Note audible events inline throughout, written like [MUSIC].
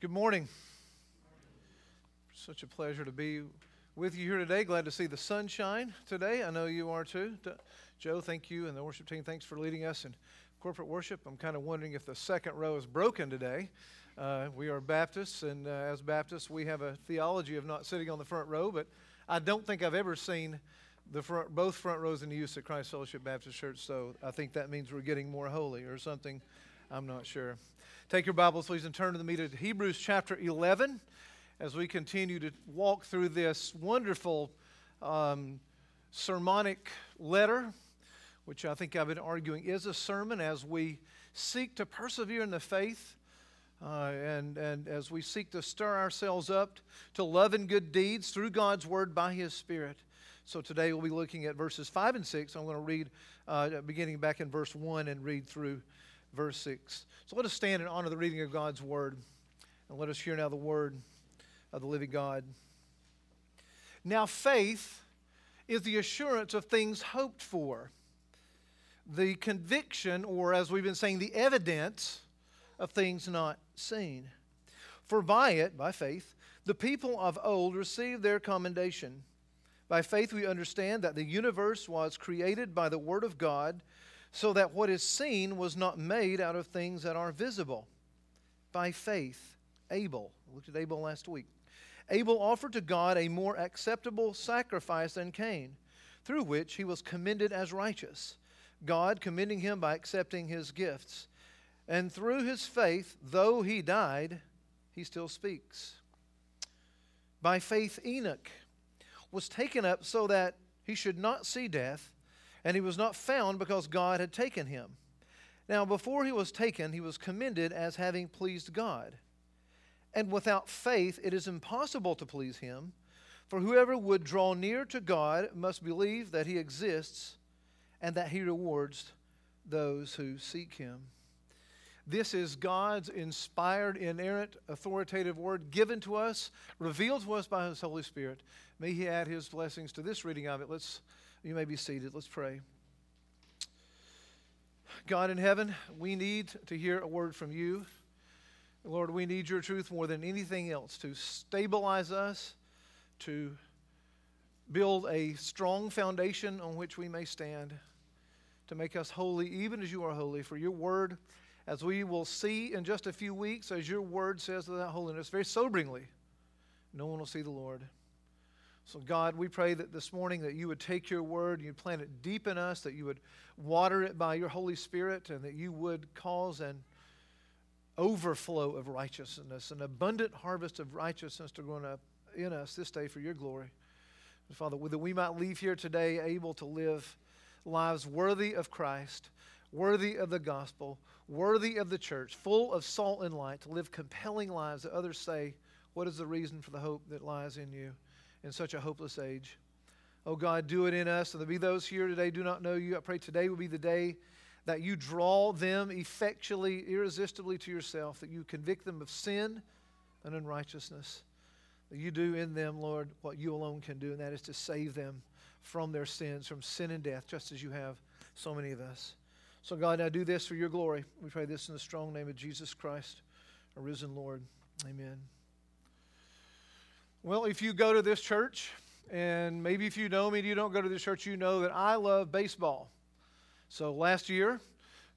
Good morning. Such a pleasure to be with you here today. Glad to see the sunshine today. I know you are too. Joe, thank you, and the worship team, thanks for leading us in corporate worship. I'm kind of wondering if the second row is broken today. Uh, we are Baptists, and uh, as Baptists, we have a theology of not sitting on the front row, but I don't think I've ever seen the front, both front rows in the use at Christ Fellowship Baptist Church, so I think that means we're getting more holy or something. I'm not sure. Take your Bibles, please, and turn to the meat of Hebrews chapter 11 as we continue to walk through this wonderful um, sermonic letter, which I think I've been arguing is a sermon as we seek to persevere in the faith. Uh, and, and as we seek to stir ourselves up to love and good deeds through God's Word by His Spirit. So today we'll be looking at verses 5 and 6. I'm going to read, uh, beginning back in verse 1 and read through verse 6. So let us stand and honor the reading of God's word. And let us hear now the word of the living God. Now, faith is the assurance of things hoped for, the conviction, or as we've been saying, the evidence of things not seen. For by it, by faith, the people of old received their commendation. By faith, we understand that the universe was created by the Word of God so that what is seen was not made out of things that are visible. By faith, Abel, looked at Abel last week. Abel offered to God a more acceptable sacrifice than Cain, through which he was commended as righteous, God commending him by accepting his gifts. And through his faith, though he died, he still speaks. By faith, Enoch was taken up so that he should not see death and he was not found because God had taken him. Now, before he was taken, he was commended as having pleased God. And without faith, it is impossible to please him, for whoever would draw near to God must believe that he exists and that he rewards those who seek him. This is God's inspired, inerrant, authoritative word given to us, revealed to us by his Holy Spirit. May he add his blessings to this reading of it. Let's you may be seated. Let's pray. God in heaven, we need to hear a word from you. Lord, we need your truth more than anything else to stabilize us, to build a strong foundation on which we may stand, to make us holy, even as you are holy. For your word, as we will see in just a few weeks, as your word says without holiness, very soberingly, no one will see the Lord. So, God, we pray that this morning that you would take your word, and you'd plant it deep in us, that you would water it by your Holy Spirit, and that you would cause an overflow of righteousness, an abundant harvest of righteousness to grow up in us this day for your glory. And Father, that we might leave here today able to live lives worthy of Christ, worthy of the gospel, worthy of the church, full of salt and light, to live compelling lives that others say, What is the reason for the hope that lies in you? In such a hopeless age. Oh God, do it in us. And there be those here today do not know you. I pray today will be the day that you draw them effectually, irresistibly to yourself, that you convict them of sin and unrighteousness. That you do in them, Lord, what you alone can do, and that is to save them from their sins, from sin and death, just as you have so many of us. So, God, now do this for your glory. We pray this in the strong name of Jesus Christ, our risen Lord. Amen. Well, if you go to this church, and maybe if you know me and you don't go to this church, you know that I love baseball. So last year,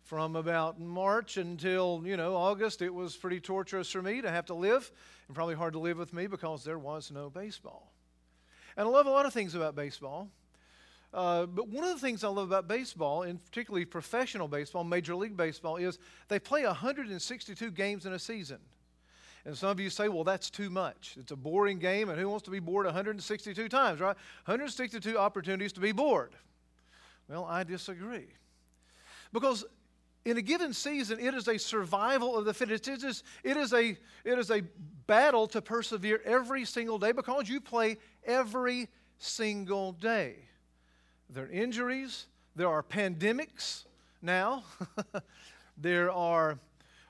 from about March until, you know, August, it was pretty torturous for me to have to live, and probably hard to live with me because there was no baseball. And I love a lot of things about baseball. Uh, but one of the things I love about baseball, and particularly professional baseball, Major League Baseball, is they play 162 games in a season. And some of you say, well, that's too much. It's a boring game, and who wants to be bored 162 times, right? 162 opportunities to be bored. Well, I disagree. Because in a given season, it is a survival of the fittest. It is, it is, a, it is a battle to persevere every single day because you play every single day. There are injuries, there are pandemics now, [LAUGHS] there are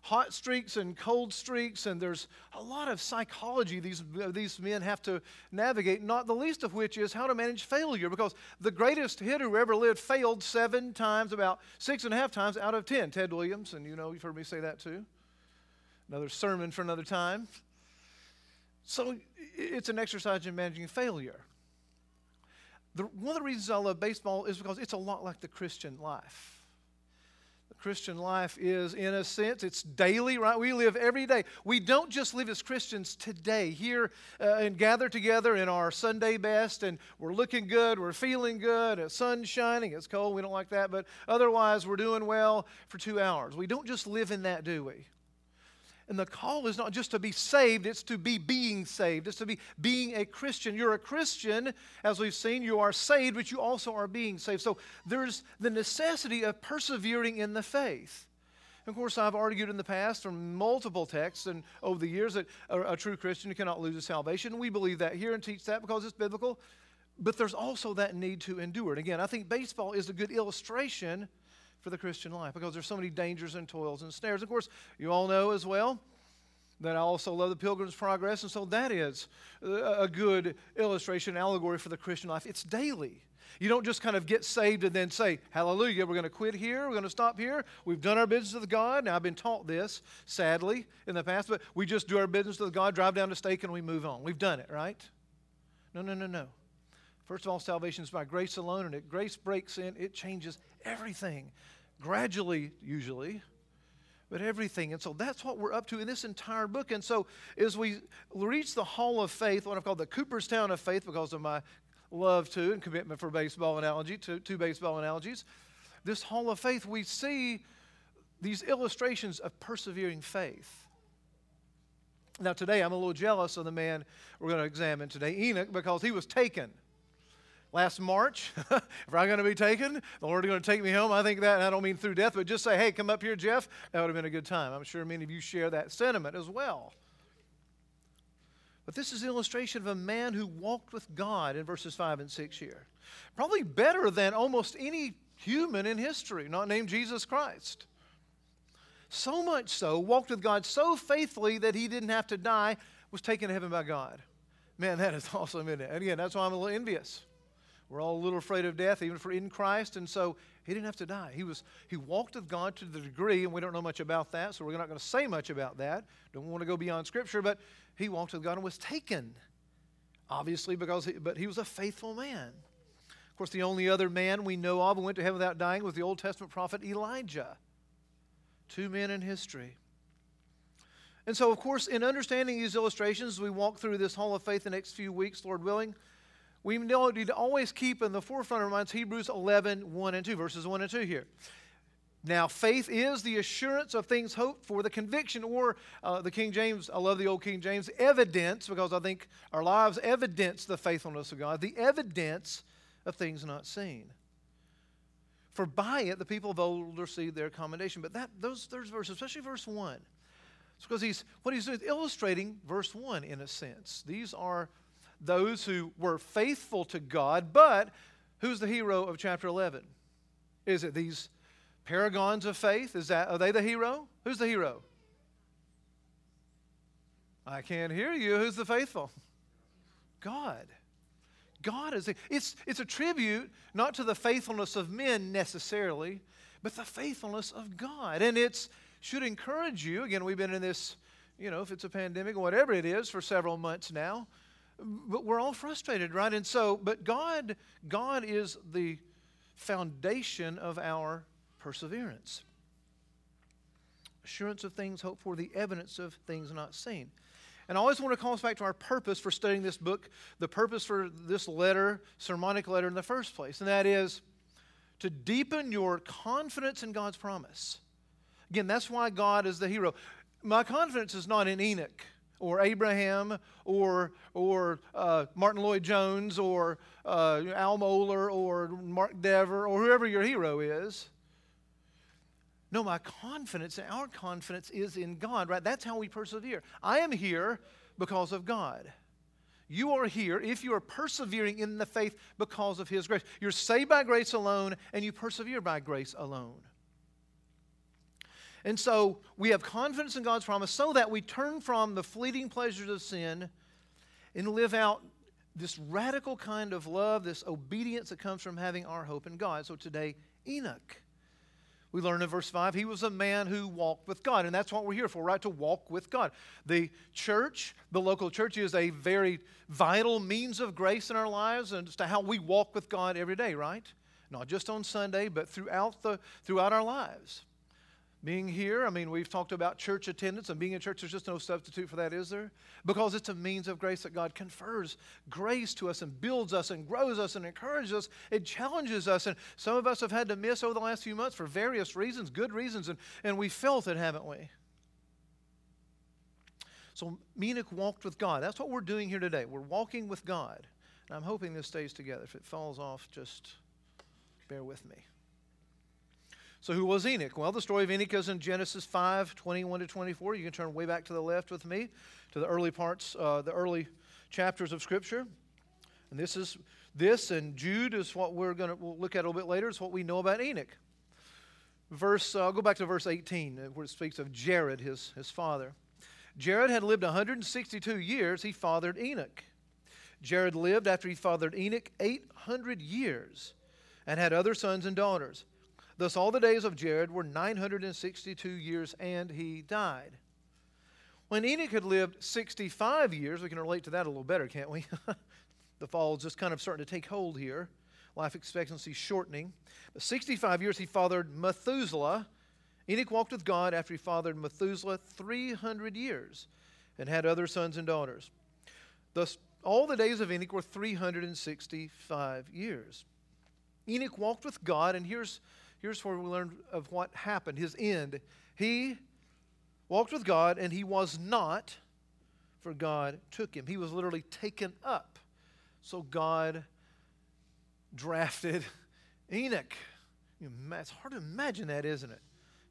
hot streaks and cold streaks, and there's a lot of psychology these, these men have to navigate, not the least of which is how to manage failure, because the greatest hitter who ever lived failed seven times, about six and a half times out of ten. Ted Williams, and you know, you've heard me say that too. another sermon for another time. So it's an exercise in managing failure. The, one of the reasons I love baseball is because it's a lot like the Christian life. Christian life is, in a sense, it's daily, right? We live every day. We don't just live as Christians today, here uh, and gather together in our Sunday best, and we're looking good, we're feeling good, the sun's shining, it's cold, we don't like that, but otherwise we're doing well for two hours. We don't just live in that, do we? And the call is not just to be saved, it's to be being saved. It's to be being a Christian. You're a Christian, as we've seen, you are saved, but you also are being saved. So there's the necessity of persevering in the faith. Of course, I've argued in the past from multiple texts and over the years that a, a true Christian cannot lose his salvation. We believe that here and teach that because it's biblical. But there's also that need to endure. And again, I think baseball is a good illustration for the Christian life because there's so many dangers and toils and snares. Of course, you all know as well that I also love the Pilgrim's Progress, and so that is a good illustration, allegory for the Christian life. It's daily. You don't just kind of get saved and then say, Hallelujah, we're going to quit here, we're going to stop here. We've done our business with God. Now, I've been taught this, sadly, in the past, but we just do our business with God, drive down to stake, and we move on. We've done it, right? No, no, no, no. First of all, salvation is by grace alone, and if grace breaks in, it changes everything. Gradually, usually, but everything. And so that's what we're up to in this entire book. And so as we reach the Hall of Faith, what I've called the Cooperstown of Faith because of my love to and commitment for baseball analogy, to two baseball analogies, this Hall of Faith, we see these illustrations of persevering faith. Now, today I'm a little jealous of the man we're going to examine today, Enoch, because he was taken last March. [LAUGHS] if I'm going to be taken, the Lord is going to take me home. I think that, I don't mean through death, but just say, hey, come up here, Jeff. That would have been a good time. I'm sure many of you share that sentiment as well. But this is an illustration of a man who walked with God in verses 5 and 6 here. Probably better than almost any human in history, not named Jesus Christ. So much so, walked with God so faithfully that he didn't have to die, was taken to heaven by God. Man, that is [LAUGHS] awesome, isn't it? And again, that's why I'm a little envious. We're all a little afraid of death, even for in Christ, and so he didn't have to die. He was he walked with God to the degree, and we don't know much about that, so we're not going to say much about that. Don't want to go beyond Scripture, but he walked with God and was taken, obviously because he, but he was a faithful man. Of course, the only other man we know of who went to heaven without dying was the Old Testament prophet Elijah. Two men in history. And so, of course, in understanding these illustrations, we walk through this Hall of Faith the next few weeks, Lord willing we need to always keep in the forefront of our minds Hebrews 11, 1 and 2, verses 1 and 2 here. Now, faith is the assurance of things hoped for, the conviction, or uh, the King James, I love the old King James, evidence, because I think our lives evidence the faithfulness of God, the evidence of things not seen. For by it the people of old received their commendation. But that those, those verses, especially verse 1, it's because he's what he's doing is illustrating verse 1 in a sense. These are those who were faithful to God, but who's the hero of chapter 11? Is it these paragons of faith? Is that are they the hero? Who's the hero? I can't hear you. Who's the faithful? God. God is a, it's it's a tribute not to the faithfulness of men necessarily, but the faithfulness of God. And it's should encourage you. Again, we've been in this, you know, if it's a pandemic whatever it is for several months now but we're all frustrated, right? And so, but God, God is the foundation of our perseverance. Assurance of things hoped for, the evidence of things not seen. And I always want to call us back to our purpose for studying this book, the purpose for this letter, sermonic letter in the first place, and that is to deepen your confidence in God's promise. Again, that's why God is the hero. My confidence is not in Enoch or Abraham or, or uh, Martyn Lloyd-Jones or uh, Al Mohler or Mark Dever or whoever your hero is. No, my confidence and our confidence is in God, right? That's how we persevere. I am here because of God. You are here if you are persevering in the faith because of His grace. You're saved by grace alone, and you persevere by grace alone. And so we have confidence in God's promise so that we turn from the fleeting pleasures of sin and live out this radical kind of love, this obedience that comes from having our hope in God. So today, Enoch. We learn in verse 5, he was a man who walked with God. And that's what we're here for, right? To walk with God. The church, the local church, is a very vital means of grace in our lives and as to how we walk with God every day, right? Not just on Sunday, but throughout, the, throughout our lives. Being here, I mean, we've talked about church attendance, and being in church, there's just no substitute for that, is there? Because it's a means of grace that God confers grace to us and builds us and grows us and encourages us. It challenges us. And some of us have had to miss over the last few months for various reasons, good reasons, and, and we felt it, haven't we? So Enoch walked with God. That's what we're doing here today. We're walking with God. And I'm hoping this stays together. If it falls off, just bear with me. So, who was Enoch? Well, the story of Enoch is in Genesis 5 21 to 24. You can turn way back to the left with me to the early parts, uh, the early chapters of Scripture. And this is this and Jude is what we're going to we'll look at a little bit later. It's what we know about Enoch. Verse, uh, I'll go back to verse 18, uh, where it speaks of Jared, his, his father. Jared had lived 162 years. He fathered Enoch. Jared lived after he fathered Enoch 800 years and had other sons and daughters. Thus, all the days of Jared were 962 years, and he died. When Enoch had lived 65 years, we can relate to that a little better, can't we? [LAUGHS] the fall is just kind of starting to take hold here. Life expectancy shortening. But 65 years, he fathered Methuselah. Enoch walked with God after he fathered Methuselah 300 years and had other sons and daughters. Thus, all the days of Enoch were 365 years. Enoch walked with God, and here's here's where we learn of what happened his end. He walked with God, and he was not, for God took him. He was literally taken up. So God drafted [LAUGHS] Enoch. It's hard to imagine that, isn't it?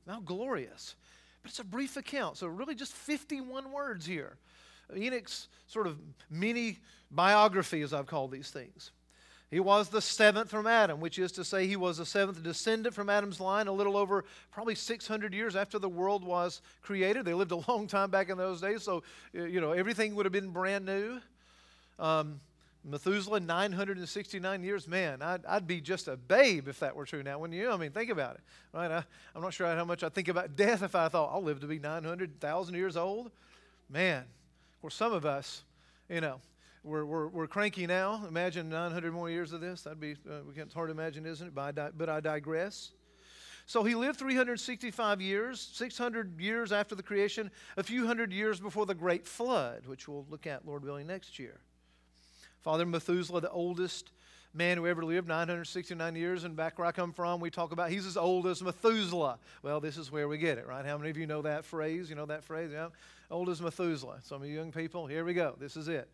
How glorious. But it's a brief account, so really just 51 words here. Enoch's sort of mini biography, as I've called these things. He was the seventh from Adam, which is to say, he was the seventh descendant from Adam's line, a little over probably 600 years after the world was created. They lived a long time back in those days, so, you know, everything would have been brand new. Um, Methuselah, 969 years. Man, I'd, I'd, be just a babe if that were true now, wouldn't you? I mean, think about it. Right? I, am not sure how much I think about [LAUGHS] death if I thought I'll live to be 900,000 years old. Man, for some of us, you know, we're, we're, we're cranky now. Imagine 900 more years of this. That'd be, uh, it's hard to imagine, isn't it? But I, di- but I digress. So he lived 365 years, 600 years after the creation, a few hundred years before the great flood, which we'll look at, Lord willing, next year. Father Methuselah, the oldest man who ever lived, 969 years, and back where I come from, we talk about he's as old as Methuselah. Well, this is where we get it, right? How many of you know that phrase? You know that phrase? Yeah, old as Methuselah. Some of you young people, here we go. This is it.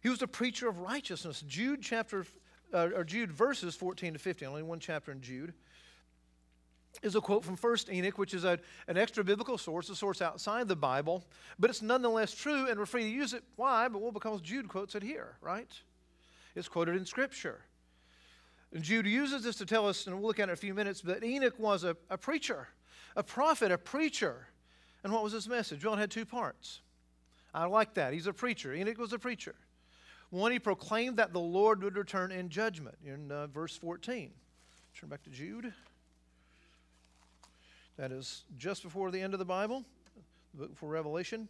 He was a preacher of righteousness. Jude chapter, uh, or Jude verses 14 to 15, only one chapter in Jude, is a quote from First Enoch, which is a, an extra biblical source, a source outside the Bible, but it's nonetheless true, and we're free to use it. Why? But well, because Jude quotes it here, right? It's quoted in Scripture. And Jude uses this to tell us, and we'll look at it in a few minutes, that Enoch was a, a preacher, a prophet, a preacher. And what was his message? Well, it had two parts. I like that. He's a preacher. Enoch was a preacher. One, he proclaimed that the Lord would return in judgment in uh, verse 14. Turn back to Jude. That is just before the end of the Bible, the book before Revelation.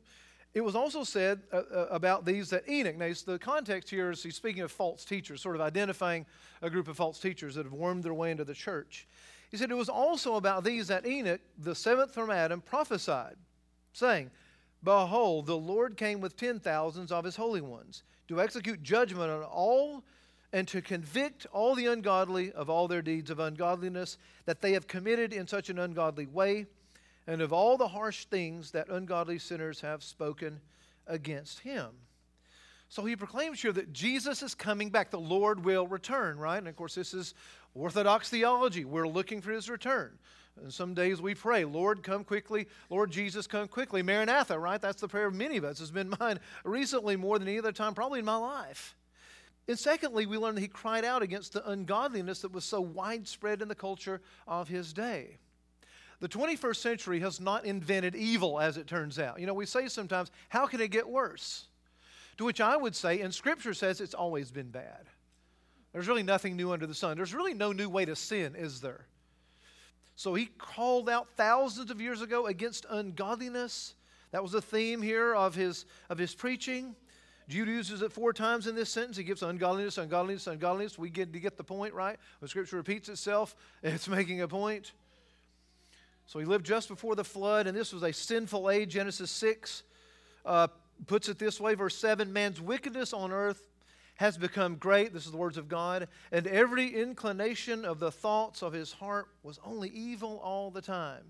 It was also said uh, uh, about these that Enoch, now the context here is he's speaking of false teachers, sort of identifying a group of false teachers that have wormed their way into the church. He said it was also about these that Enoch, the seventh from Adam, prophesied, saying, Behold, the Lord came with ten thousands of his holy ones to execute judgment on all and to convict all the ungodly of all their deeds of ungodliness that they have committed in such an ungodly way, and of all the harsh things that ungodly sinners have spoken against him. So he proclaims here that Jesus is coming back. The Lord will return, right? And of course, this is Orthodox theology. We're looking for his return. And some days we pray, Lord, come quickly. Lord Jesus, come quickly. Maranatha, right? That's the prayer of many of us. It's been mine recently more than any other time, probably in my life. And secondly, we learn that he cried out against the ungodliness that was so widespread in the culture of his day. The 21st century has not invented evil, as it turns out. You know, we say sometimes, how can it get worse? To which I would say, and Scripture says it's always been bad. There's really nothing new under the sun. There's really no new way to sin, is there? So he called out thousands of years ago against ungodliness. That was the theme here of his, of his preaching. Jude uses it four times in this sentence. He gives ungodliness, ungodliness, ungodliness. We get to get the point, right? When Scripture repeats itself, [LAUGHS] it's making a point. So he lived just before the flood, and this was a sinful age. Genesis 6 uh, puts it this way, verse 7 Man's wickedness on earth has become great. This is the words of God. And every inclination of the thoughts of his heart was only evil all the time.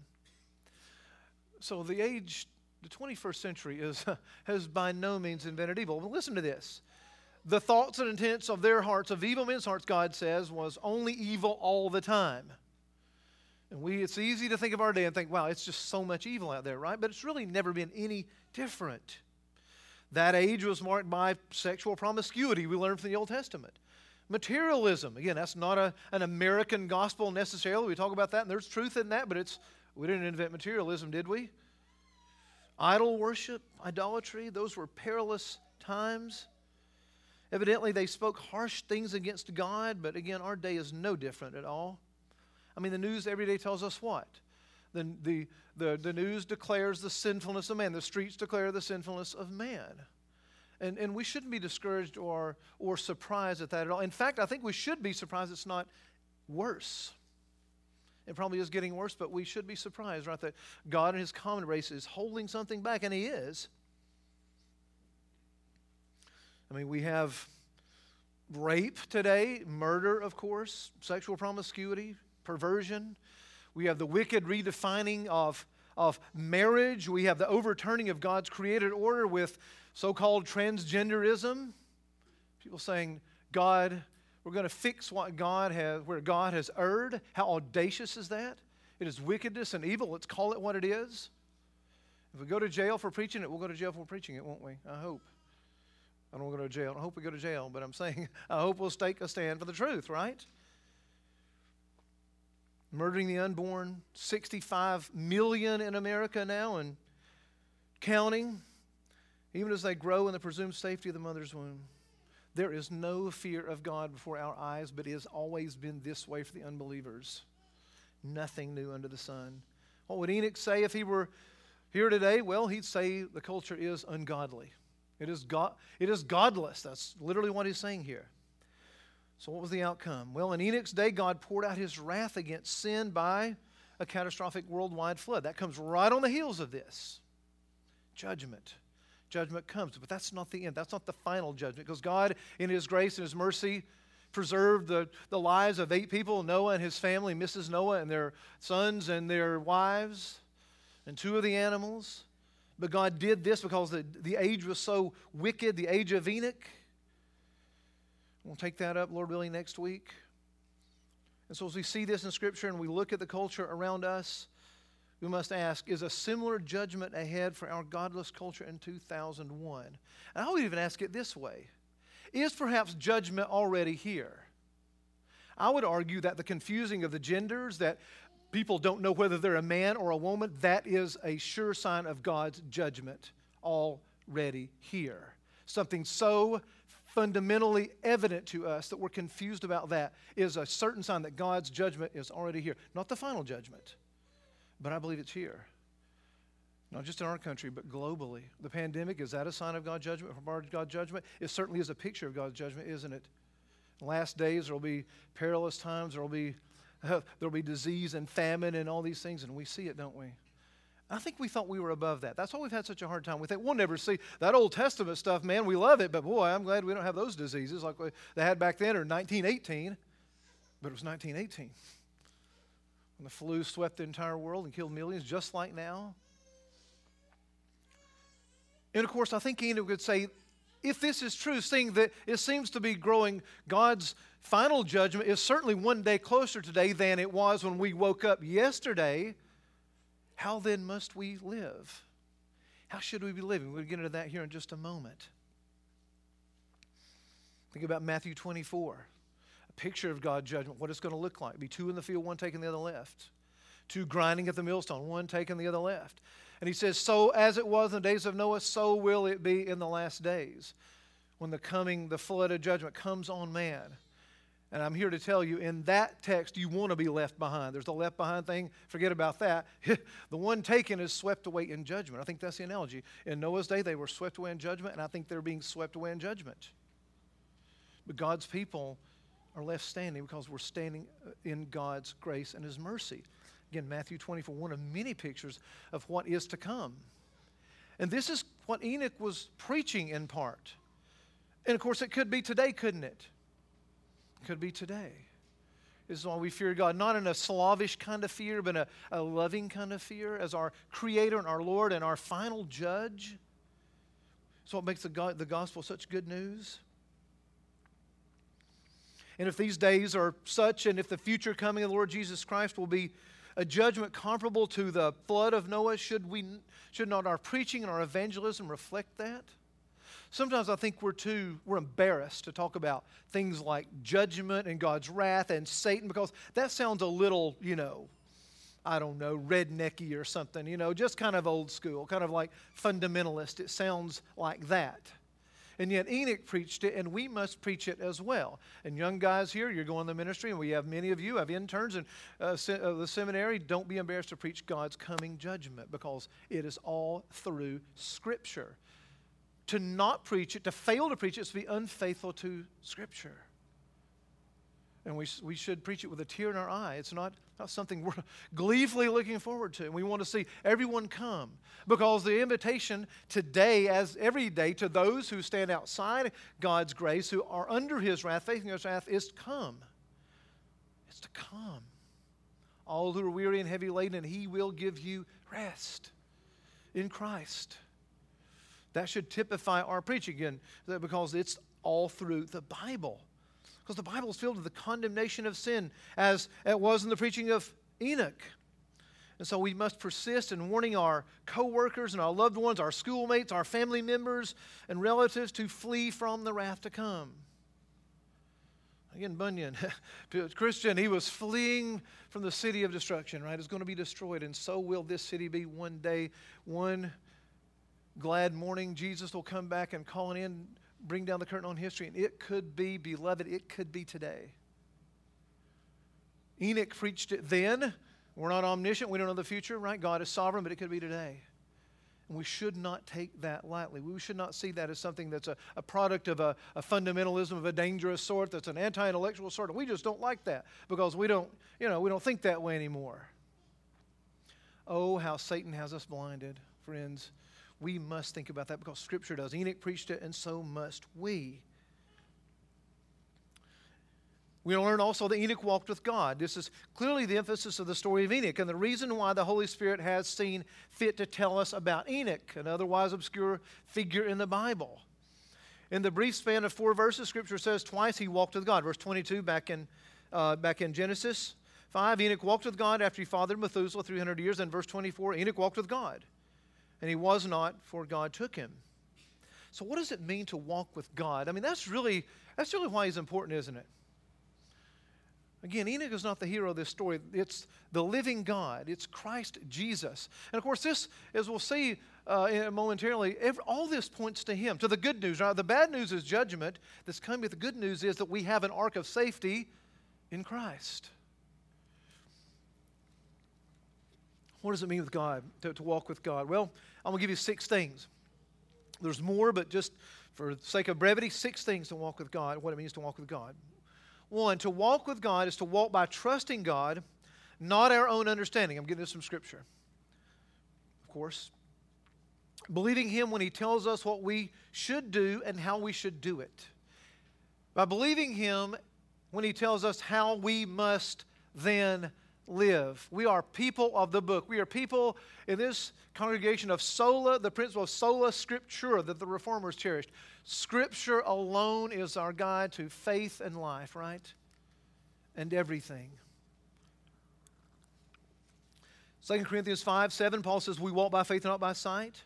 So the age the 21st century is, [LAUGHS] has by no means invented evil. But listen to this. The thoughts and intents of their hearts, of evil men's hearts, God says, was only evil all the time. And we, it's easy to think of our day and think, wow, it's just so much evil out there, right? But it's really never been any different. That age was marked by sexual promiscuity, we learned from the Old Testament. Materialism, again, that's not a, an American gospel necessarily. We talk about that, and there's truth in that, but it's we didn't invent materialism, did we? Idol worship, idolatry, those were perilous times. Evidently, they spoke harsh things against God, but again, our day is no different at all. I mean, the news every day tells us what? The, the, the, the news declares the sinfulness of man, the streets declare the sinfulness of man. And, and we shouldn't be discouraged or, or surprised at that at all. In fact, I think we should be surprised it's not worse. It probably is getting worse, but we should be surprised, right? That God and His common grace is holding something back, and He is. I mean, we have rape today, murder, of course, sexual promiscuity, perversion. We have the wicked redefining of, of marriage. We have the overturning of God's created order with so called transgenderism. People saying God we're going to fix what God has, where God has erred. How audacious is that? It is wickedness and evil. Let's call it what it is. If we go to jail for preaching it, we'll go to jail for preaching it, won't we? I hope. I don't want to go to jail. I hope we go to jail, but I'm saying [LAUGHS] I hope we'll take a stand for the truth, right? Murdering the unborn, 65 million in America now and counting, even as they grow in the presumed safety of the mother's womb. There is no fear of God before our eyes, but it has always been this way for the unbelievers. Nothing new under the sun. What would Enoch say if he were here today? Well, he'd say the culture is ungodly. It is, God, it is godless. That's literally what he's saying here. So, what was the outcome? Well, in Enoch's day, God poured out his wrath against sin by a catastrophic worldwide flood. That comes right on the heels of this judgment judgment comes. But that's not the end. That's not the final judgment because God, in His grace and His mercy, preserved the, the lives of eight people Noah and his family, Mrs. Noah and their sons and their wives, and two of the animals. But God did this because the, the age was so wicked, the age of Enoch. We'll take that up, Lord willing, next week. And so, as we see this in Scripture and we look at the culture around us, we must ask is a similar judgment ahead for our godless culture in 2001? And I would even ask it this way Is perhaps judgment already here? I would argue that the confusing of the genders, that people don't know whether they're a man or a woman, that is a sure sign of God's judgment already here. Something so fundamentally evident to us that we're confused about that is a certain sign that God's judgment is already here. Not the final judgment, but I believe it's here. Not just in our country, but globally. The pandemic, is that a sign of God's judgment, from our God's judgment? It certainly is a picture of God's judgment, isn't it? Last days, there will be perilous times, there will be, [LAUGHS] there will be disease and famine and all these things, and we see it, don't we? I think we thought we were above that. That's why we've had such a hard time. We think we'll never see that Old Testament stuff, man. We love it, but boy, I'm glad we don't have those diseases like they had back then or 1918. But it was 1918 when the flu swept the entire world and killed millions, just like now. And of course, I think Enoch would say, if this is true, seeing that it seems to be growing, God's final judgment is certainly one day closer today than it was when we woke up yesterday. How then must we live? How should we be living? We'll get into that here in just a moment. Think about Matthew 24 a picture of God's judgment, what it's going to look like. Be two in the field, one taking the other left. Two grinding at the millstone, one taking the other left. And he says, So as it was in the days of Noah, so will it be in the last days when the coming, the flood of judgment comes on man. And I'm here to tell you in that text, you want to be left behind. There's the left behind thing, forget about that. [LAUGHS] the one taken is swept away in judgment. I think that's the analogy. In Noah's day, they were swept away in judgment, and I think they're being swept away in judgment. But God's people are left standing because we're standing uh, in God's grace and His mercy. Again, Matthew 24, one of many pictures of what is to come. And this is what Enoch was preaching in part. And of course, it could be today, couldn't it? Could be today. This is why we fear God, not in a slavish kind of fear, but a, a loving kind of fear as our Creator and our Lord and our final judge. So, what makes the, God, the gospel such good news. And if these days are such, and if the future coming of the Lord Jesus Christ will be a judgment comparable to the flood of Noah, should, we, should not our preaching and our evangelism reflect that? Sometimes I think we're too, we're embarrassed to talk about things like judgment and God's wrath and Satan because that sounds a little, you know, I don't know, rednecky or something, you know, just kind of old school, kind of like fundamentalist. It sounds like that. And yet Enoch preached it, and we must preach it as well. And young guys here, you're going to the ministry, and we have many of you have interns in uh, uh, the seminary. Don't be embarrassed to preach God's coming judgment because it is all through Scripture to not preach it, to fail to preach it, is to be unfaithful to Scripture. And we, we should preach it with a tear in our eye. It's not, not something [LAUGHS] we're gleefully looking forward to. And we want to see everyone come because the invitation today, as every day, to those who stand outside God's grace, who are under His wrath, facing His wrath, is to come. It's to come. All who are weary and heavy laden, and He will give you rest in Christ. That should typify our preaching again because it's all through the Bible. Because the Bible is filled with the condemnation of sin, as it was in the preaching of Enoch. And so we must persist in warning our coworkers and our loved ones, our schoolmates, our family members, and relatives to flee from the wrath to come. Again, Bunyan, [LAUGHS] Christian, he was fleeing from the city of destruction, right? It's going to be destroyed, and so will this city be one day. One glad morning, Jesus will come back and call it in, bring down the curtain on history. And it could be, beloved, it could be today. Enoch preached it then. We're not omniscient. We don't know the future, right? God is sovereign, but it could be today. And we should not take that lightly. We should not see that as something that's a, a product of a, a, fundamentalism of a dangerous sort, that's an anti-intellectual sort. We just don't like that because we don't, you know, we don't think that way anymore. Oh, how Satan has us blinded, friends we must think about that because Scripture does. Enoch preached it, and so must we. We learn also that Enoch walked with God. This is clearly the emphasis of the story of Enoch, and the reason why the Holy Spirit has seen fit to tell us about Enoch, an otherwise obscure figure in the Bible. In the brief span of four verses, Scripture says twice he walked with God. Verse 22 back in, uh, back in Genesis 5, Enoch walked with God after he fathered Methuselah 300 years. And verse 24, Enoch walked with God and he was not, for God took him. So, what does it mean to walk with God? I mean, that's really, that's really why he's important, isn't it? Again, Enoch is not the hero of this story. It's the living God. It's Christ Jesus. And of course, this, as we'll see uh, momentarily, every, all this points to Him, to the good news. Right? The bad news is judgment. This coming, but the good news is that we have an ark of safety in Christ. What does it mean with God, to, to walk with God? Well, I'm going to give you six things. There's more, but just for the sake of brevity, six things to walk with God, what it means to walk with God. One, to walk with God is to walk by trusting God, not our own understanding. I'm getting this from Scripture, of course. Believing Him when He tells us what we should do and how we should do it. By believing Him when He tells us how we must then live. We are people of the book. We are people in this congregation of sola, the principle of sola scriptura that the reformers cherished. Scripture alone is our guide to faith and life, right? And everything. 2 Corinthians 5 7, Paul says, We walk by faith and not by sight.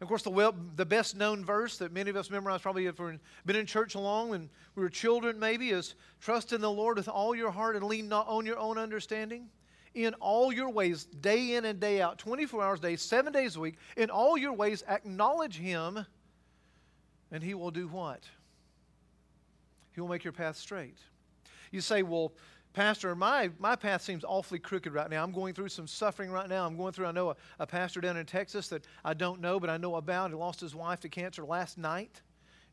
Of course, the, well, the best known verse that many of us memorize, probably if we've been in church long and we were children, maybe, is trust in the Lord with all your heart and lean not on your own understanding in all your ways, day in and day out, 24 hours a day, seven days a week, in all your ways, acknowledge Him, and He will do what? He will make your path straight. You say, well, Pastor, my, my path seems awfully crooked right now. I'm going through some suffering right now. I'm going through, I know a, a pastor down in Texas that I don't know, but I know about. He lost his wife to cancer last night.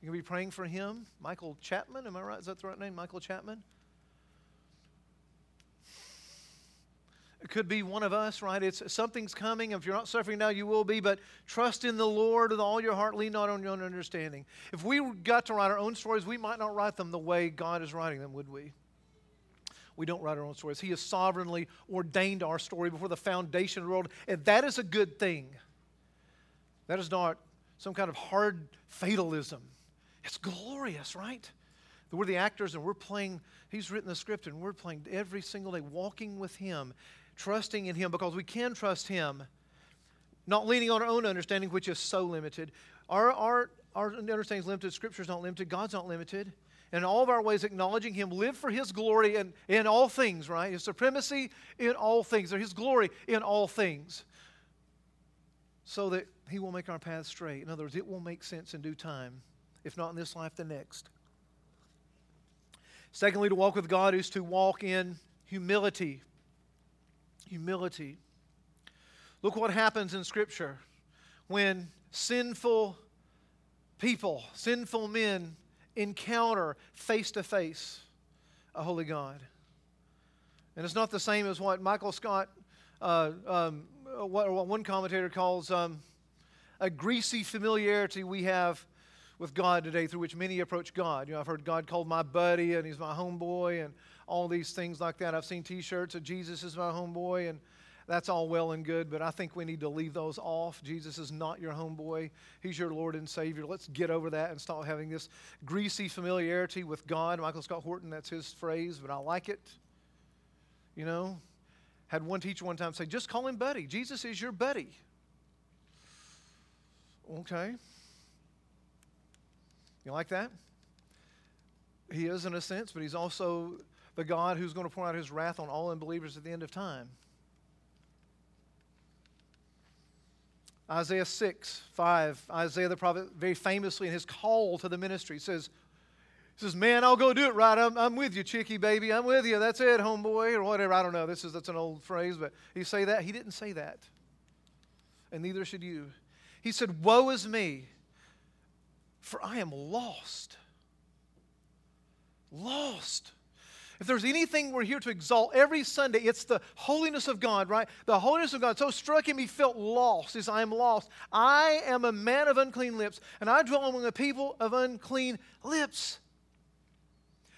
You can be praying for him. Michael Chapman, am I right? Is that the right name? Michael Chapman? Could be one of us, right? It's something's coming. If you're not suffering now, you will be. But trust in the Lord with all your heart. Lean not on your own understanding. If we got to write our own stories, we might not write them the way God is writing them, would we? We don't write our own stories. He has sovereignly ordained our story before the foundation of the world, and that is a good thing. That is not some kind of hard fatalism. It's glorious, right? We're the actors and we're playing, he's written the script and we're playing every single day, walking with him trusting in Him because we can trust Him, not leaning on our own understanding, which is so limited. Our, our, our understanding is limited, Scripture is not limited, God's not limited. And all of our ways, acknowledging Him, live for His glory in, in all things, right? His supremacy in all things, or His glory in all things, so that He will make our path straight. In other words, it will make sense in due time, if not in this life, the next. Secondly, to walk with God is to walk in humility humility. Look what happens in Scripture when sinful people, sinful men, encounter face to face a holy God. And it's not the same as what Michael Scott, uh, um, what, what, one commentator calls um, a greasy familiarity we have with God today through which many approach God. You know, I've heard God called my buddy and he's my homeboy and all these things like that. I've seen t shirts of Jesus is my homeboy, and that's all well and good, but I think we need to leave those off. Jesus is not your homeboy, He's your Lord and Savior. Let's get over that and stop having this greasy familiarity with God. Michael Scott Horton, that's his phrase, but I like it. You know, had one teacher one time say, just call him buddy. Jesus is your buddy. Okay. You like that? He is in a sense, but he's also the God who's going to pour out his wrath on all unbelievers at the end of time. Isaiah 6, 5, Isaiah the prophet, very famously in his call to the ministry, says, he says, Man, I'll go do it right. I'm, I'm with you, chickie baby. I'm with you. That's it, homeboy, or whatever. I don't know. This is that's an old phrase, but he say that. He didn't say that. And neither should you. He said, Woe is me, for I am lost. Lost. If there's anything we're here to exalt every Sunday, it's the holiness of God, right? The holiness of God so struck him, he felt lost. He says, I am lost. I am a man of unclean lips, and I dwell among a people of unclean lips.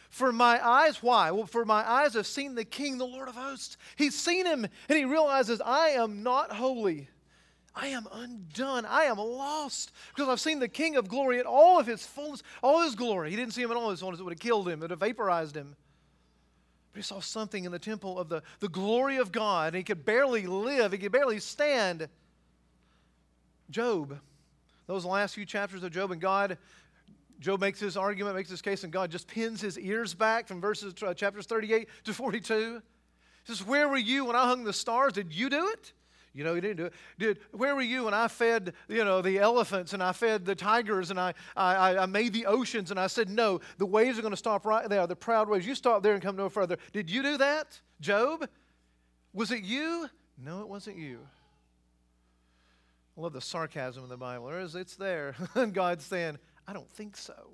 For my eyes, why? Well, for my eyes have seen the King, the Lord of hosts. He's seen him, and he realizes, I am not holy. I am undone. I am lost because I've seen the King of glory in all of his fullness, all his glory. He didn't see him in all his fullness. It would have killed him, it would have vaporized him. But he saw something in the temple of the, the glory of God, and he could barely live, he could barely stand. Job, those last few chapters of Job, and God, Job makes his argument, makes his case, and God just pins his ears back from verses uh, chapters 38 to 42. He says, Where were you when I hung the stars? Did you do it? You know, he didn't do it. Did, where were you when I fed, you know, the elephants and I fed the tigers and I, I, I made the oceans and I said, no, the waves are going to stop right there, the proud waves. You stop there and come no further. Did you do that, Job? Was it you? No, it wasn't you. I love the sarcasm in the Bible. It's there. and [LAUGHS] God's saying, I don't think so.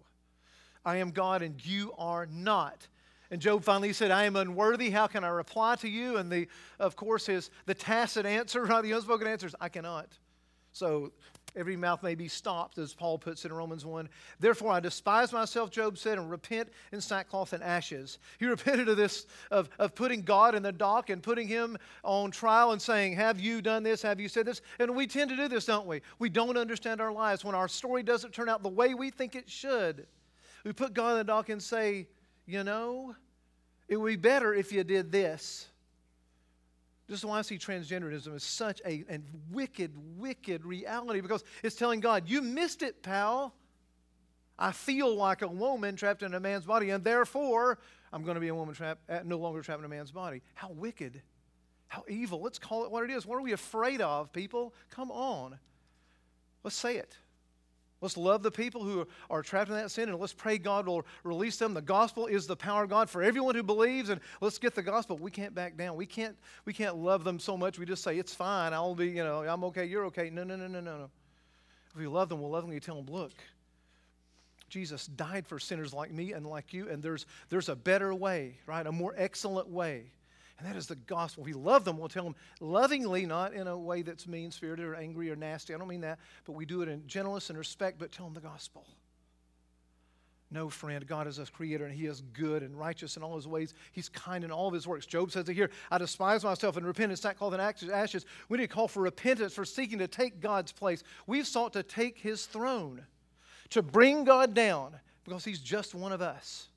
I am God and you are not. And Job finally said, I am unworthy. How can I reply to you? And the, of course, his the tacit answer, [LAUGHS] right, the unspoken answer is, I cannot. So every mouth may be stopped, as Paul puts in Romans 1. Therefore, I despise myself, Job said, and repent in sackcloth and ashes. He [LAUGHS] repented of this, of, of putting God in the dock and putting him on trial and saying, Have you done this? Have you said this? And we tend to do this, don't we? We don't understand our lives. When our story doesn't turn out the way we think it should, we put God in the dock and say, you know, it would be better if you did this. This is why I see transgenderism as such a, a wicked, wicked reality because it's telling God, you missed it, pal. I feel like a woman trapped in a man's body, and therefore I'm going to be a woman trapped, uh, no longer trapped in a man's body. How wicked. How evil. Let's call it what it is. What are we afraid of, people? Come on. Let's say it. Let's love the people who are trapped in that sin and let's pray God will release them. The gospel is the power of God for everyone who believes, and let's get the gospel. We can't back down. We can't, we can't love them so much we just say, it's fine. I'll be, you know, I'm okay, you're okay. No, no, no, no, no, no. If we love them, we'll love them. We tell them, look, Jesus died for sinners like me and like you, and there's, there's a better way, right? A more excellent way. And that is the gospel. If we love them, we'll tell them lovingly, not in a way that's mean spirited or angry or nasty. I don't mean that, but we do it in gentleness and respect, but tell them the gospel. No, friend, God is a creator and He is good and righteous in all His ways. He's kind in all of His works. Job says it here I despise myself and repent and sackcloth and ashes. We need to call for repentance for seeking to take God's place. We've sought to take His throne, to bring God down because He's just one of us,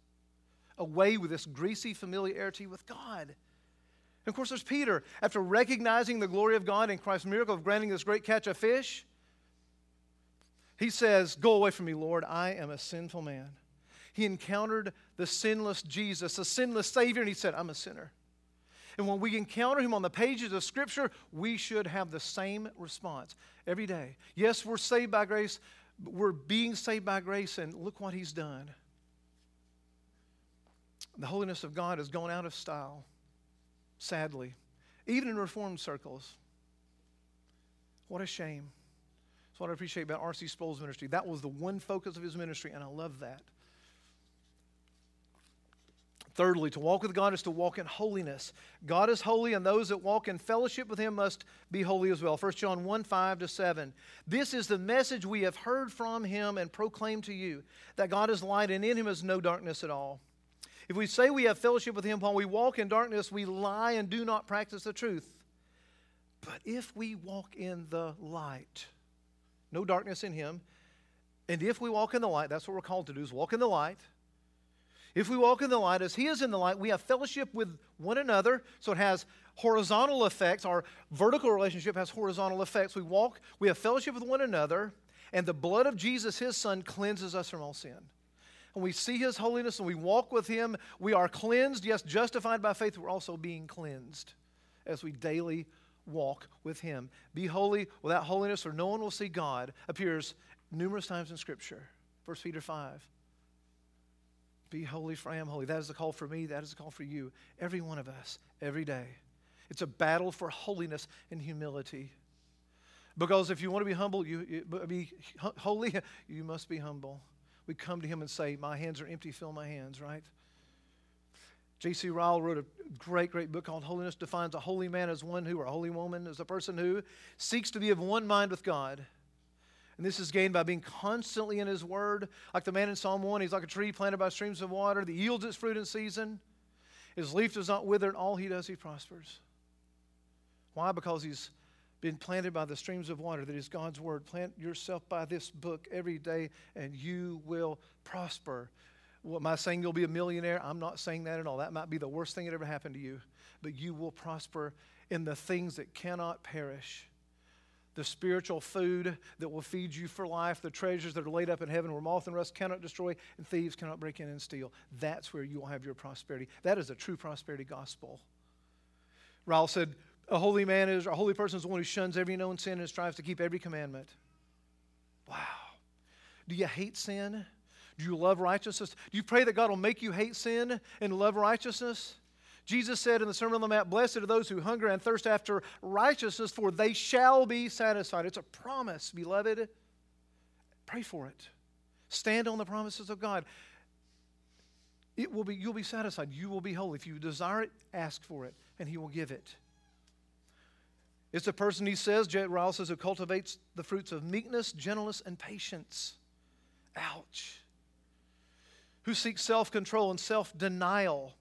away with this greasy familiarity with God. And of course, there's Peter. After recognizing the glory of God in Christ's miracle of granting this great catch of fish, he says, Go away from me, Lord. I am a sinful man. He encountered the sinless Jesus, the sinless Savior, and he said, I'm a sinner. And when we encounter him on the pages of Scripture, we should have the same response every day. Yes, we're saved by grace, we're being saved by grace, and look what he's done. The holiness of God has gone out of style sadly, even in Reformed circles. What a shame. That's what I appreciate about R.C. Sproul's ministry. That was the one focus of his ministry, and I love that. Thirdly, to walk with God is to walk in holiness. God is holy, and those that walk in fellowship with Him must be holy as well. 1 John 1 5 to 7. This is the message we have heard from Him and proclaimed to you that God is light, and in Him is no darkness at all. If we say we have fellowship with him while we walk in darkness, we lie and do not practice the truth. But if we walk in the light, no darkness in him, and if we walk in the light, that's what we're called to do, is walk in the light. If we walk in the light as he is in the light, we have fellowship with one another. So it has horizontal effects. Our vertical relationship has horizontal effects. We walk, we have fellowship with one another, and the blood of Jesus, his son, cleanses us from all sin and we see his holiness and we walk with him, we are cleansed, yes, justified by faith, we're also being cleansed as we daily walk with him. Be holy without holiness, or no one will see God, appears numerous times in Scripture. 1 Peter 5. Be holy, for I am holy. That is a call for me. That is a call for you. Every one of us, every day. It's a battle for holiness and humility. Because if you want to be humble, you, you be holy, [LAUGHS] you must be humble we come to him and say, My hands are empty, fill my hands, right? J.C. Ryle wrote a great, great book called Holiness Defines a holy man as one who, or a holy woman, as a person who seeks to be of one mind with God. And this is gained by being constantly in His Word. Like the man in Psalm 1, he's like a tree planted by streams of water that yields its fruit in season. His leaf does not wither, and all he does, he prospers. Why? Because he's been planted by the streams of water that is God's word. Plant yourself by this book every day and you will prosper. What am I saying you'll be a millionaire? I'm not saying that at all. That might be the worst thing that ever happened to you. But you will prosper in the things that cannot perish. The spiritual food that will feed you for life, the treasures that are laid up in heaven where moth and rust cannot destroy and thieves cannot break in and steal. That's where you will have your prosperity. That is a true prosperity gospel. Ryle said, a holy man is, a holy person is one who shuns every known sin and strives to keep every commandment. Wow. Do you hate sin? Do you love righteousness? Do you pray that God will make you hate sin and love righteousness? Jesus said in the Sermon on the Mount, Blessed are those who hunger and thirst after righteousness, for they shall be satisfied. It's a promise, beloved. Pray for it. Stand on the promises of God. It will be, you'll be satisfied. You will be holy. If you desire it, ask for it, and He will give it. It's a person, he says, J. Ryle says, who cultivates the fruits of meekness, gentleness, and patience. Ouch. Who seeks self control and self denial.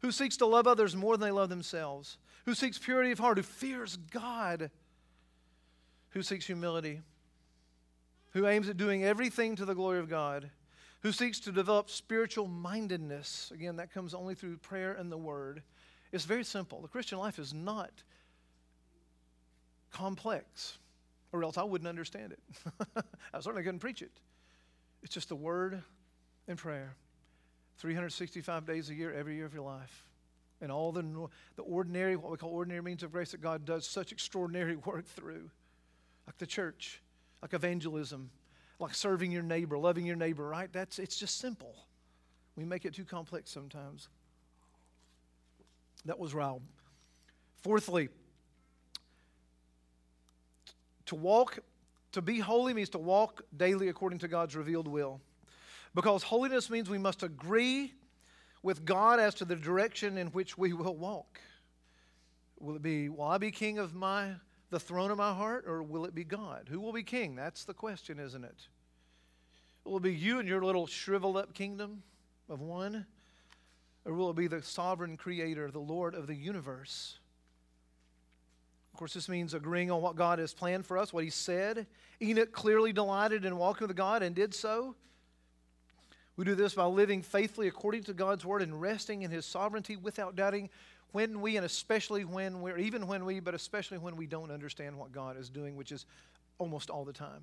Who seeks to love others more than they love themselves. Who seeks purity of heart. Who fears God. Who seeks humility. Who aims at doing everything to the glory of God. Who seeks to develop spiritual mindedness. Again, that comes only through prayer and the Word. It's very simple. The Christian life is not complex, or else I wouldn't understand it. [LAUGHS] I certainly couldn't preach it. It's just the word and prayer. 365 days a year, every year of your life. And all the, the ordinary, what we call ordinary means of grace that God does such extraordinary [LAUGHS] work through, like the church, like evangelism, like serving your neighbor, loving your neighbor, right? That's it's just simple. We make it too complex sometimes. That was Raul. Fourthly, to walk, to be holy means to walk daily according to God's revealed will. Because holiness means we must agree with God as to the direction in which we will walk. Will it be, will I be king of my the throne of my heart, or will it be God? Who will be king? That's the question, isn't it? Will it be you and your little shriveled up kingdom of one? Or will it be the sovereign creator, the Lord of the universe? Of course, this means agreeing on what God has planned for us, what He said. Enoch clearly delighted in walking with God and did so. We do this by living faithfully according to God's word and resting in His sovereignty without doubting when we, and especially when we're, even when we, but especially when we don't understand what God is doing, which is almost all the time.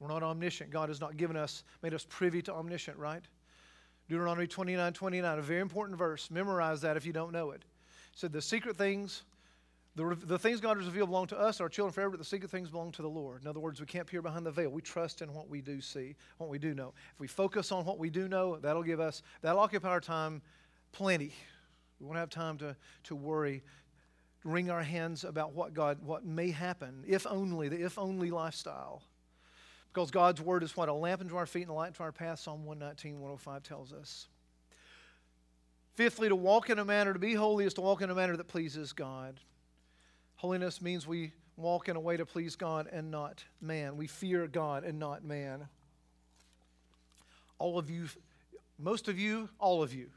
We're not omniscient. God has not given us, made us privy to omniscient, right? Deuteronomy 29 29, a very important verse. Memorize that if you don't know it. it said, The secret things the, the things God has revealed belong to us, our children forever, but the secret things belong to the Lord. In other words, we can't peer behind the veil. We trust in what we do see, what we do know. If we focus on what we do know, that'll give us, that'll occupy our time plenty. We won't have time to, to worry, wring our hands about what God, what may happen, if only, the if only lifestyle. Because God's word is what? A lamp unto our feet and a light to our path, Psalm 119, 105 tells us. Fifthly, to walk in a manner, to be holy is to walk in a manner that pleases God. Holiness means we walk in a way to please God and not man. We fear God and not man. All of you, most of you, all of you,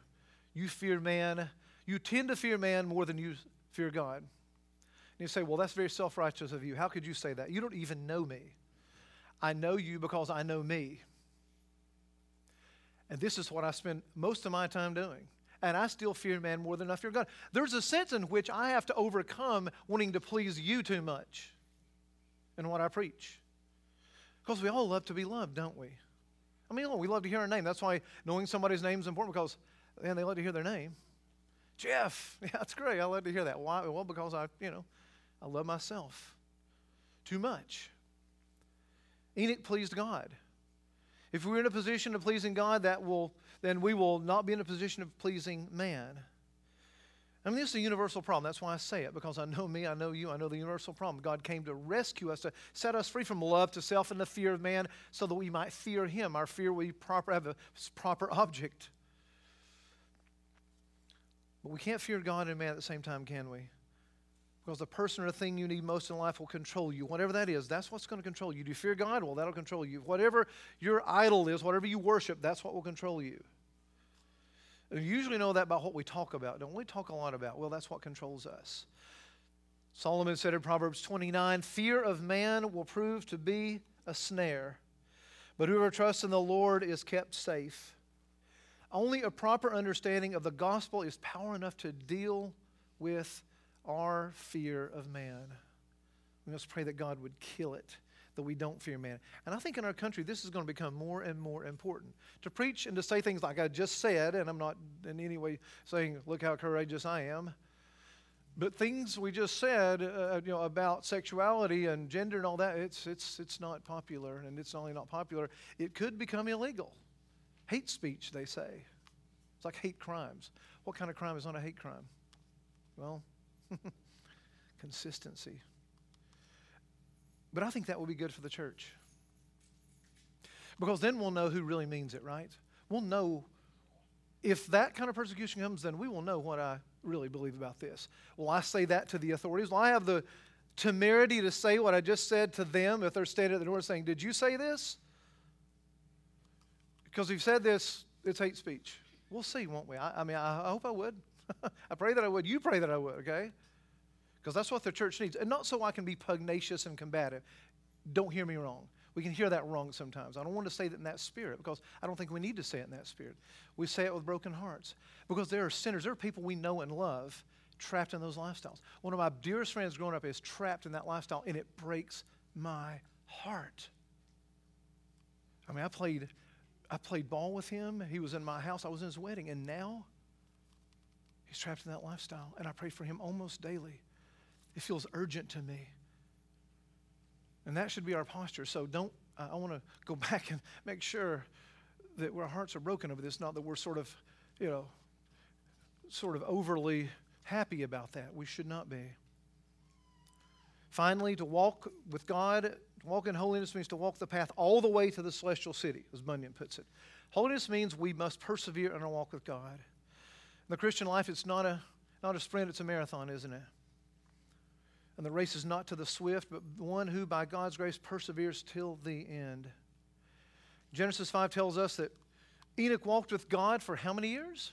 you fear man. You tend to fear man more than you fear God. And you say, well, that's very self righteous of you. How could you say that? You don't even know me. I know you because I know me. And this is what I spend most of my time doing and I still fear man more than I fear God. There's a sense in which I have to overcome wanting to please you too much in what I preach. Because we all love to be loved, don't we? I mean, oh, we love to hear our name. That's why knowing somebody's name is important because, man, they love to hear their name. Jeff, [LAUGHS] yeah, that's great. I love to hear that. Why? Well, because I, you know, I love myself too much. Enoch pleased God. If we're in a position of pleasing God, that will then we will not be in a position of pleasing man. I mean, this is a universal problem. That's why I say it, because I know me, I know you, I know the universal problem. God came to rescue us, to set us free from love to self and the fear of man, so that we might fear Him. Our fear will proper, have a proper object. But we can't fear God and man at the same time, can we? Because the person or the thing you need most in life will control you. Whatever that is, that's what's going to control you. Do you fear God? Well, that'll control you. Whatever your idol is, whatever you worship, that's what will control you. And usually know that by what we talk about. Don't we talk a lot about? Well, that's what controls us. Solomon said in Proverbs 29 Fear of man will prove to be a snare, but whoever trusts in the Lord is kept safe. Only a proper understanding of the gospel is power enough to deal with our fear of man. We must pray that God would kill it, that we don't fear man. And I think in our country, this is going to become more and more important. To preach and to say things like I just said, and I'm not in any way saying, look how courageous I am. But things we just said, uh, you know, about sexuality and gender and all that, it's, it's, it's not popular. And it's only not popular, it could become illegal. Hate speech, they say. It's like hate crimes. What kind of crime is not a hate crime? Well, [LAUGHS] Consistency. But I think that will be good for the church. Because then we'll know who really means it, right? We'll know if that kind of persecution comes, then we will know what I really believe about this. Will I say that to the authorities? Will I have the temerity to say what I just said to them if they're standing at the door saying, Did you say this? Because if you said this, it's hate speech. We'll see, won't we? I, I mean, I hope I would. [LAUGHS] I pray that I would. You pray that I would, okay? Because that's what the church needs. And not so I can be pugnacious and combative. Don't hear me wrong. We can hear that wrong sometimes. I don't want to say that in that spirit because I don't think we need to say it in that spirit. We say it with broken hearts because there are sinners, there are people we know and love trapped in those lifestyles. One of my dearest friends growing up is trapped in that lifestyle, and it breaks my heart. I mean, I played, I played ball with him. He was in my house. I was in his wedding, and now He's trapped in that lifestyle, and I pray for him almost daily. It feels urgent to me. And that should be our posture. So don't, uh, I want to go [LAUGHS] back and make sure that our hearts are broken over this, not that we're sort of, you know, sort of overly happy about that. We should not be. Finally, to walk with God, to walk in holiness means to walk the path all the way to the celestial city, as Bunyan puts it. Holiness means we must persevere in our walk with God. In the Christian life, it's not a, not a sprint, it's a marathon, isn't it? And the race is not to the swift, but one who by God's grace perseveres till the end. Genesis 5 tells us that Enoch walked with God for how many years?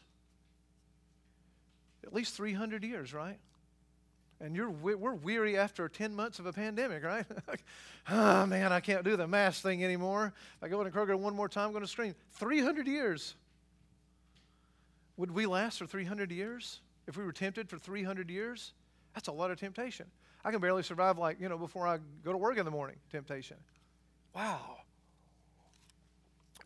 At least 300 years, right? And you're, we're weary after 10 months of a pandemic, right? oh, [LAUGHS] man, I can't do the mass thing anymore. If I go into Kroger one more time, I'm going to scream. 300 years. Would we last for 300 years? If we were tempted for 300 years? That's a lot of temptation. I can barely survive, like, you know, before I go to work in the morning, temptation. Wow.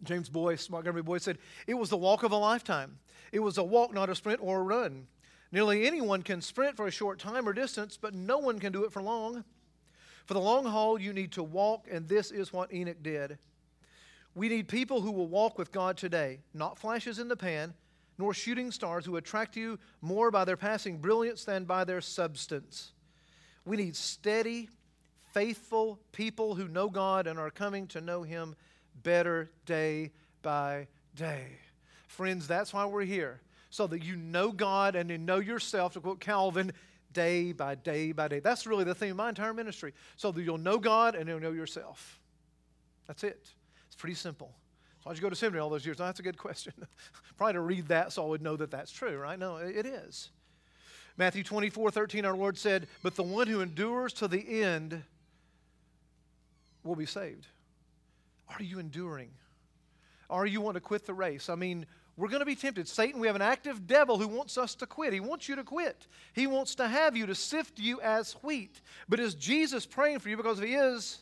James Boice, Montgomery Boice said, It was the walk of a lifetime. It was a walk, not a sprint or a run. Nearly anyone can sprint for a short time or distance, but no one can do it for long. For the long haul, you need to walk, and this is what Enoch did. We need people who will walk with God today, not flashes in the pan, nor shooting stars who attract you more by their passing brilliance than by their substance. We need steady, faithful people who know God and are coming to know Him better day by day. Friends, that's why we're here so that you know God and you know yourself, to quote Calvin, day by day by day. That's really the theme of my entire ministry, so that you'll know God and you'll know yourself. That's it. It's pretty simple. So why'd you go to seminary all those years? Oh, that's a good question. [LAUGHS] Probably to read that so I would know that that's true, right? No, it is. Matthew 24, 13, our Lord said, But the one who endures to the end will be saved. Are you enduring? Are you want to quit the race? I mean, we're going to be tempted. Satan, we have an active devil who wants us to quit. He wants you to quit. He wants to have you to sift you as wheat. But is Jesus praying for you? Because if he is,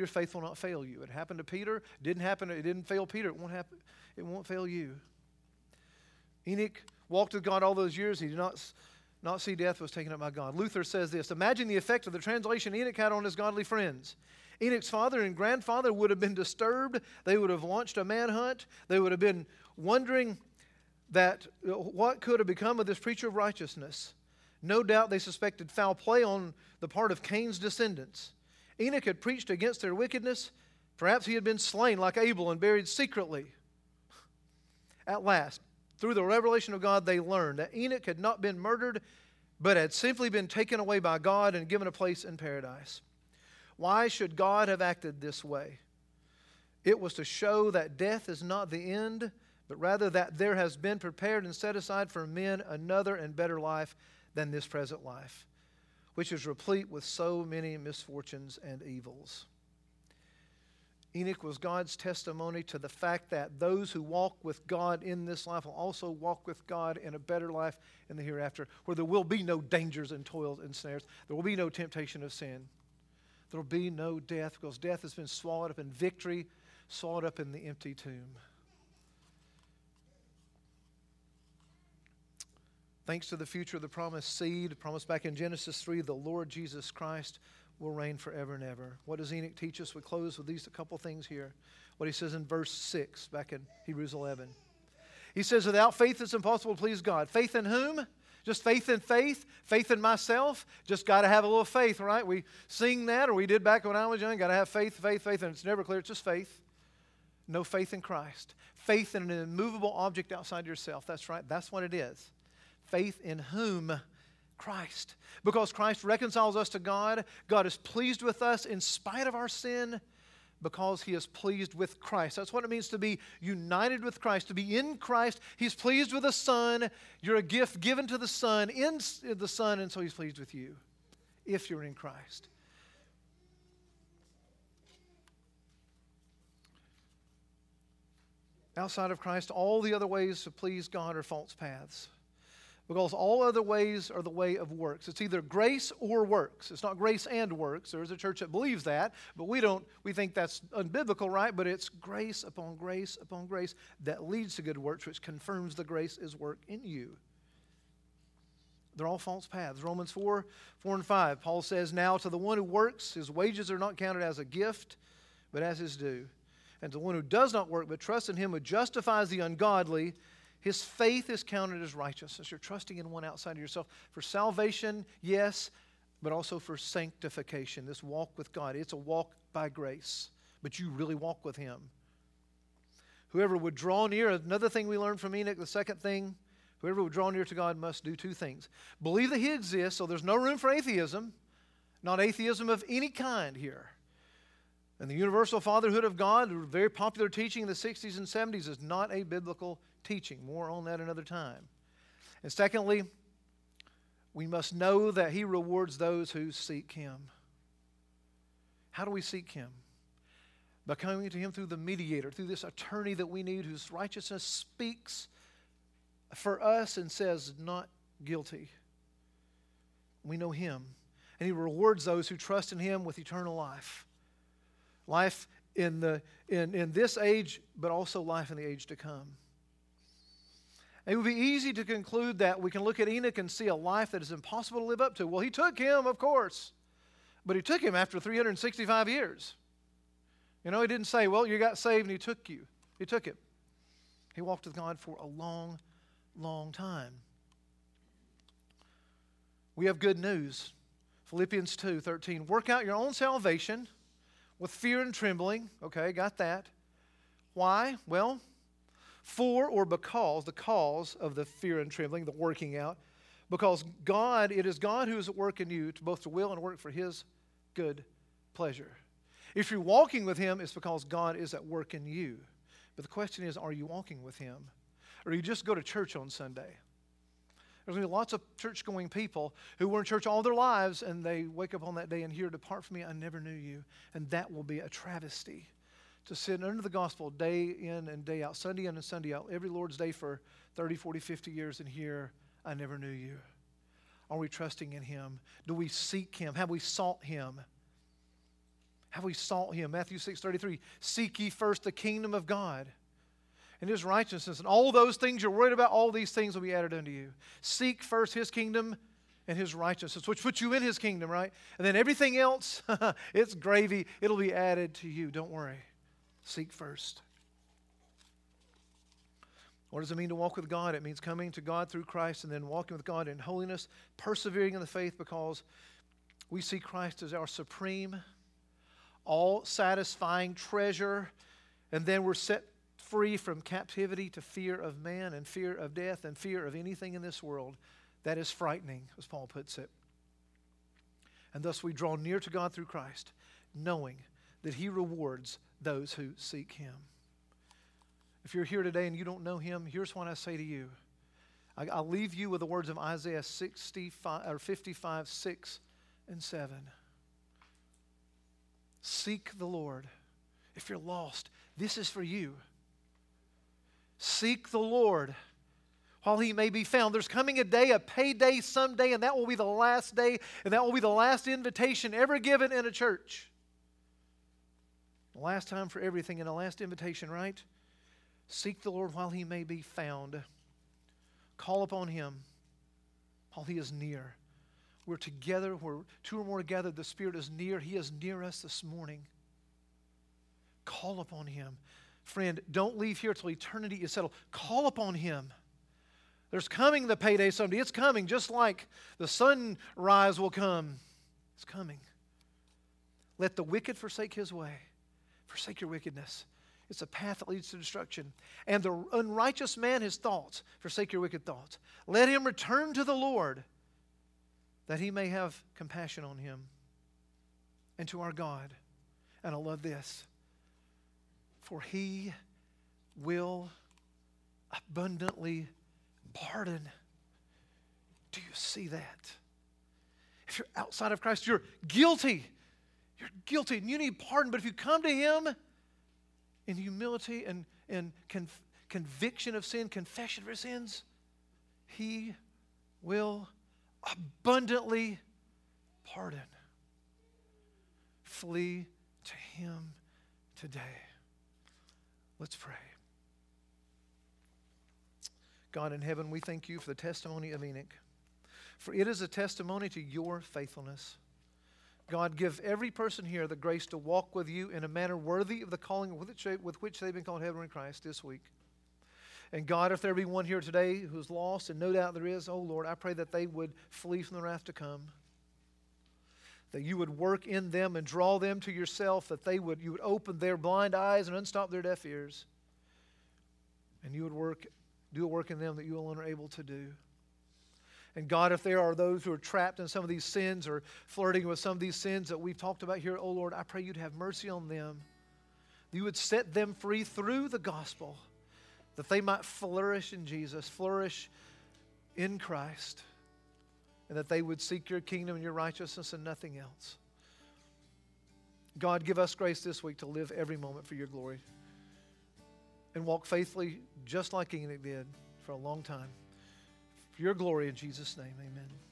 your faith will not fail you. It happened to Peter. It didn't happen. It didn't fail Peter. It won't happen. It won't fail you. Enoch walked with God all those years. He did not, not see death was taken up by God. Luther says this Imagine the effect of the translation Enoch had on his godly friends. Enoch's father and grandfather would have been disturbed. They would have launched a manhunt. They would have been wondering that uh, what could have become of this preacher of righteousness. No doubt they suspected foul play on the part of Cain's descendants. Enoch had preached against their wickedness. Perhaps he had been slain like Abel and buried secretly. At last, through the revelation of God, they learned that Enoch had not been murdered, but had simply been taken away by God and given a place in paradise. Why should God have acted this way? It was to show that death is not the end, but rather that there has been prepared and set aside for men another and better life than this present life, which is replete with so many misfortunes and evils. Enoch was God's testimony to the fact that those who walk with God in this life will also walk with God in a better life in the hereafter, where there will be no dangers and toils and snares. There will be no temptation of sin. There will be no death because death has been swallowed up in victory, swallowed up in the empty tomb. Thanks to the future of the promised seed, promised back in Genesis 3, the Lord Jesus Christ will reign forever and ever. What does Enoch teach us? We close with these a couple things here. What he says in verse 6, back in Hebrews 11. He says, Without faith, it's impossible to please God. Faith in whom? Just faith in faith, faith in myself. Just got to have a little faith, right? We sing that, or we did back when I was young. Got to have faith, faith, faith, and it's never clear. It's just faith. No faith in Christ. Faith in an immovable object outside yourself. That's right. That's what it is faith in whom? Christ. Because Christ reconciles us to God, God is pleased with us in spite of our sin because he is pleased with Christ. That's what it means to be united with Christ, to be in Christ. He's pleased with the Son. You're a gift given to the Son, in the Son, and so he's pleased with you if you're in Christ. Outside of Christ, all the other ways to please God are false paths because all other ways are the way of works. It's either grace or works. It's not grace and works. There's a church that believes that, but we don't. We think that's unbiblical, right? But it's grace upon grace upon grace that leads to good works, which confirms the grace is work in you. They're all false paths. Romans 4 4 and 5. Paul says, Now to the one who works, his wages are not counted as a gift, but as his due. And to the one who does not work, but trusts in him who justifies the ungodly, his faith is counted as righteousness. You're trusting in one outside of yourself. For salvation, yes, but also for sanctification, this walk with God. It's a walk by grace, but you really walk with him. Whoever would draw near, another thing we learned from Enoch, the second thing, whoever would draw near to God must do two things believe that He exists, so there's no room for atheism, not atheism of any kind here. And the universal fatherhood of God, a very popular teaching in the 60s and 70s, is not a biblical teaching. More on that another time. And secondly, we must know that He rewards those who seek Him. How do we seek Him? by coming to Him through the mediator, through this attorney that we need whose righteousness speaks for us and says, not guilty. We know Him, and He rewards those who trust in Him with eternal life. Life in, the, in, in this age, but also life in the age to come. It would be easy to conclude that we can look at Enoch and see a life that is impossible to live up to. Well, he took him, of course, but he took him after 365 years. You know, he didn't say, well, you got saved and he took you. He took it. He walked with God for a long, long time. We have good news. Philippians 2 13. Work out your own salvation with fear and trembling. Okay, got that. Why? Well, for or because, the cause of the fear and trembling, the working out, because God, it is God who is at work in you to both to will and work for his good pleasure. If you're walking with Him, it's because God is at work in you. But the question is, are you walking with Him? Or you just go to church on Sunday? There's going to be lots of church going people who were in church all their lives and they wake up on that day and hear, Depart from me, I never knew you. And that will be a travesty to sit under the gospel day in and day out, Sunday in and Sunday out, every Lord's Day for 30, 40, 50 years and hear, I never knew you. Are we trusting in Him? Do we seek Him? Have we sought Him? Have we sought him? Matthew 6 33. Seek ye first the kingdom of God and his righteousness, and all those things you're worried about, all these things will be added unto you. Seek first his kingdom and his righteousness, which puts you in his kingdom, right? And then everything else, [LAUGHS] it's gravy. It'll be added to you. Don't worry. Seek first. What does it mean to walk with God? It means coming to God through Christ and then walking with God in holiness, persevering in the faith because we see Christ as our supreme all satisfying treasure, and then we're set free from captivity to fear of man and fear of death and fear of anything in this world that is frightening, as Paul puts it. And thus we draw near to God through Christ, knowing that He rewards those who seek Him. If you're here today and you don't know Him, here's what I say to you. I, will leave you with the words of Isaiah 65, or 55, 6 and 7. Seek the Lord. If you're lost, this is for you. Seek the Lord while he may be found. There's coming a day, a payday someday, and that will be the last day, and that will be the last invitation ever given in a church. Last time for everything and a last invitation, right? Seek the Lord while he may be found. Call upon him while he is near. We're together, we're two or more gathered, the Spirit is near. He is near us this morning. Call upon Him. Friend, don't leave here till eternity is settled. Call upon Him. There's coming the payday someday. It's coming, just like the sunrise will come. It's coming. Let the wicked forsake his way. Forsake your wickedness. It's a path that leads to destruction. And the unrighteous man his thoughts. Forsake your wicked thoughts. Let him return to the Lord that he may have compassion on him and to our God. And I love this for he will abundantly pardon. Do you see that? If you're outside of Christ, you're guilty. You're guilty and you need pardon. But if you come to Him in humility and, and conv- conviction of sin, confession of your sins, He will abundantly pardon. Flee to Him today. Let's pray. God in heaven, we thank you for the testimony of Enoch. for it is a testimony to your faithfulness. God, give every person here the grace to walk with you in a manner worthy of the calling with which, they've been called heaven in Christ this week. And God, if there be one here today who's lost, and no doubt there is, oh Lord, I pray that they would flee from the wrath to come. That you would work in them and draw them to yourself, that they would, you would open their blind eyes and unstop their deaf ears. And you would work, do a work in them that you alone are able to do. And God, if there are those who are trapped in some of these sins or flirting with some of these sins that we've talked about here, oh Lord, I pray you'd have mercy on them. You would set them free through the gospel, that they might flourish in Jesus, flourish in Christ, and that they would seek your kingdom and your righteousness and nothing else. God, give us grace this week to live every moment for your glory and walk faithfully just like Enoch did for a long time your glory in Jesus' name, amen.